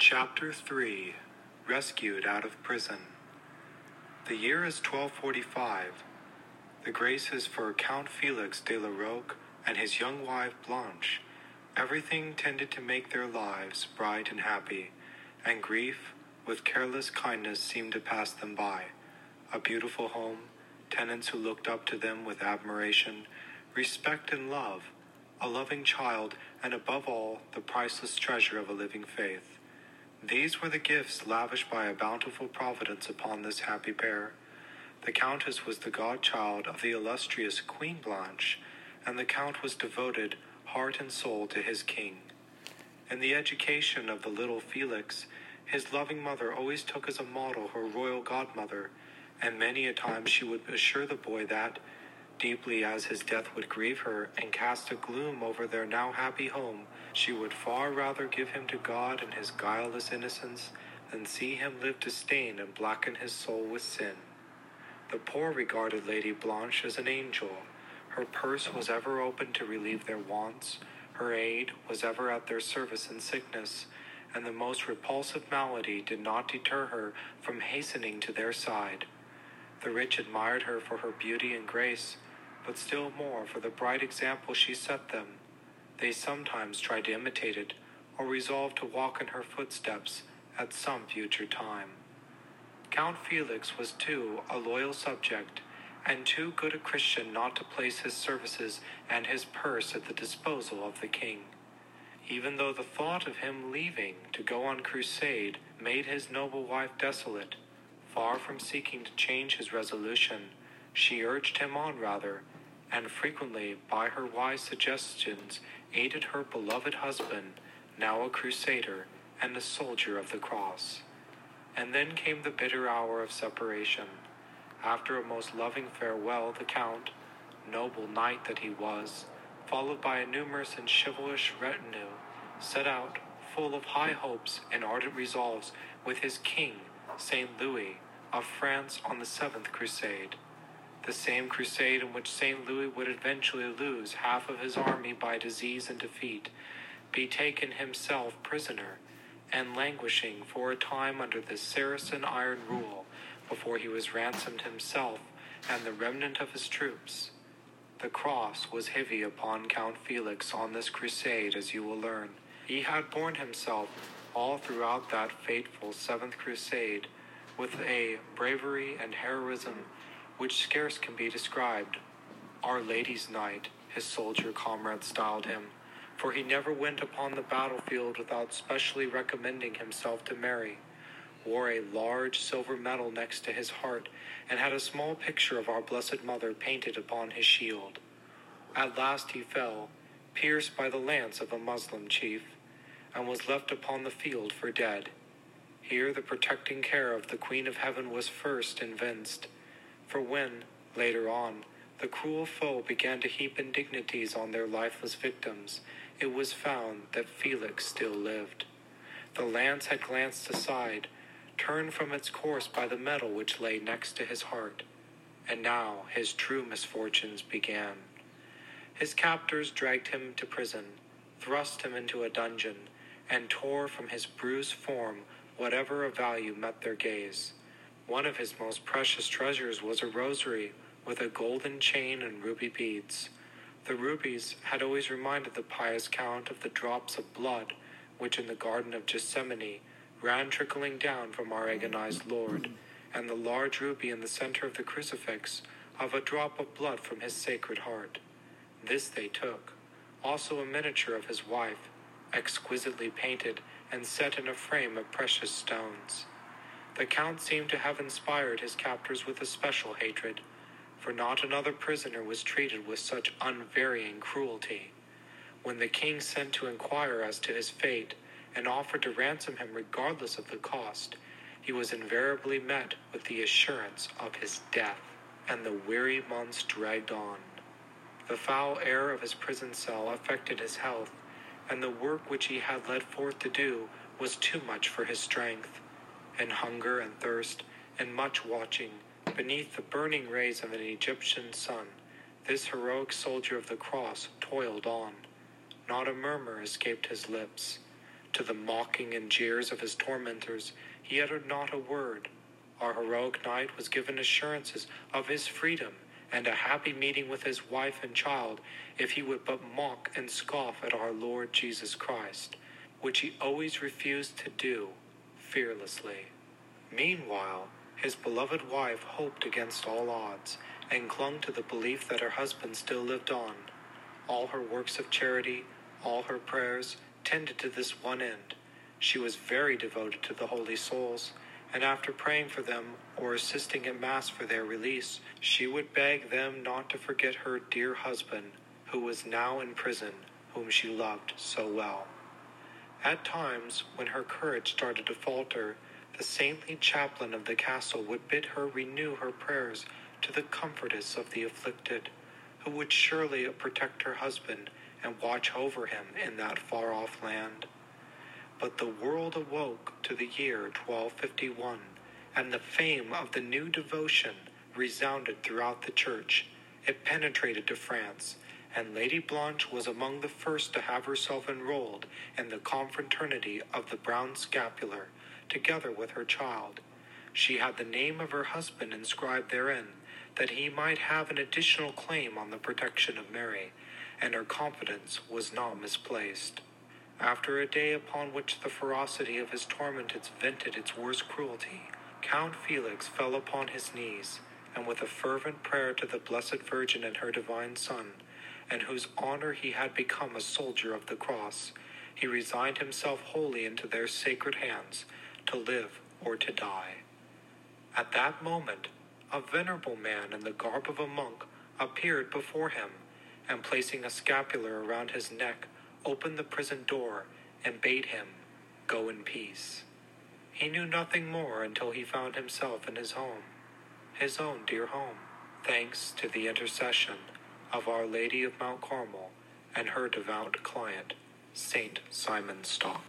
Chapter 3 Rescued Out of Prison. The year is 1245. The grace is for Count Felix de la Roque and his young wife Blanche. Everything tended to make their lives bright and happy, and grief, with careless kindness, seemed to pass them by. A beautiful home, tenants who looked up to them with admiration, respect and love, a loving child, and above all, the priceless treasure of a living faith. These were the gifts lavished by a bountiful providence upon this happy pair. The Countess was the godchild of the illustrious Queen Blanche, and the Count was devoted, heart and soul, to his king. In the education of the little Felix, his loving mother always took as a model her royal godmother, and many a time she would assure the boy that, deeply as his death would grieve her and cast a gloom over their now happy home, she would far rather give him to God and his guileless innocence than see him live to stain and blacken his soul with sin. The poor regarded Lady Blanche as an angel. Her purse was ever open to relieve their wants, her aid was ever at their service in sickness, and the most repulsive malady did not deter her from hastening to their side. The rich admired her for her beauty and grace, but still more for the bright example she set them. They sometimes tried to imitate it, or resolved to walk in her footsteps at some future time. Count Felix was too a loyal subject, and too good a Christian not to place his services and his purse at the disposal of the king. Even though the thought of him leaving to go on crusade made his noble wife desolate, far from seeking to change his resolution, she urged him on rather, and frequently, by her wise suggestions, aided her beloved husband, now a crusader and a soldier of the cross. And then came the bitter hour of separation. After a most loving farewell, the Count, noble knight that he was, followed by a numerous and chivalrous retinue, set out, full of high hopes and ardent resolves, with his king, Saint Louis, of France on the seventh crusade. The same crusade in which Saint Louis would eventually lose half of his army by disease and defeat, be taken himself prisoner, and languishing for a time under the Saracen iron rule before he was ransomed himself and the remnant of his troops. The cross was heavy upon Count Felix on this crusade, as you will learn. He had borne himself all throughout that fateful Seventh Crusade with a bravery and heroism which scarce can be described. Our Lady's Knight, his soldier comrades styled him, for he never went upon the battlefield without specially recommending himself to Mary, wore a large silver medal next to his heart, and had a small picture of our Blessed Mother painted upon his shield. At last he fell, pierced by the lance of a Moslem chief, and was left upon the field for dead. Here the protecting care of the Queen of Heaven was first evinced, for when, later on, the cruel foe began to heap indignities on their lifeless victims, it was found that Felix still lived. The lance had glanced aside, turned from its course by the metal which lay next to his heart, and now his true misfortunes began. His captors dragged him to prison, thrust him into a dungeon, and tore from his bruised form whatever of value met their gaze. One of his most precious treasures was a rosary with a golden chain and ruby beads. The rubies had always reminded the pious count of the drops of blood which in the Garden of Gethsemane ran trickling down from our agonized Lord, and the large ruby in the center of the crucifix of a drop of blood from his sacred heart. This they took, also a miniature of his wife, exquisitely painted and set in a frame of precious stones. The Count seemed to have inspired his captors with a special hatred, for not another prisoner was treated with such unvarying cruelty. When the king sent to inquire as to his fate and offered to ransom him regardless of the cost, he was invariably met with the assurance of his death, and the weary months dragged on. The foul air of his prison cell affected his health, and the work which he had led forth to do was too much for his strength and hunger and thirst and much watching beneath the burning rays of an Egyptian sun, this heroic soldier of the cross toiled on. Not a murmur escaped his lips. To the mocking and jeers of his tormentors, he uttered not a word. Our heroic knight was given assurances of his freedom and a happy meeting with his wife and child if he would but mock and scoff at our Lord Jesus Christ, which he always refused to do fearlessly. Meanwhile, his beloved wife hoped against all odds and clung to the belief that her husband still lived on. All her works of charity, all her prayers, tended to this one end. She was very devoted to the holy souls, and after praying for them or assisting at Mass for their release, she would beg them not to forget her dear husband, who was now in prison, whom she loved so well. At times, when her courage started to falter, the saintly chaplain of the castle would bid her renew her prayers to the comfortress of the afflicted, who would surely protect her husband and watch over him in that far off land. But the world awoke to the year 1251, and the fame of the new devotion resounded throughout the church. It penetrated to France, and Lady Blanche was among the first to have herself enrolled in the confraternity of the Brown Scapular, together with her child. She had the name of her husband inscribed therein, that he might have an additional claim on the protection of Mary, and her confidence was not misplaced. After a day upon which the ferocity of his tormentors vented its worst cruelty, Count Felix fell upon his knees, and with a fervent prayer to the Blessed Virgin and her divine Son, in whose honor he had become a soldier of the cross, he resigned himself wholly into their sacred hands, to live or to die. At that moment, a venerable man in the garb of a monk appeared before him, and placing a scapular around his neck, opened the prison door and bade him go in peace. He knew nothing more until he found himself in his home, his own dear home, thanks to the intercession of Our Lady of Mount Carmel and her devout client, Saint Simon Stock.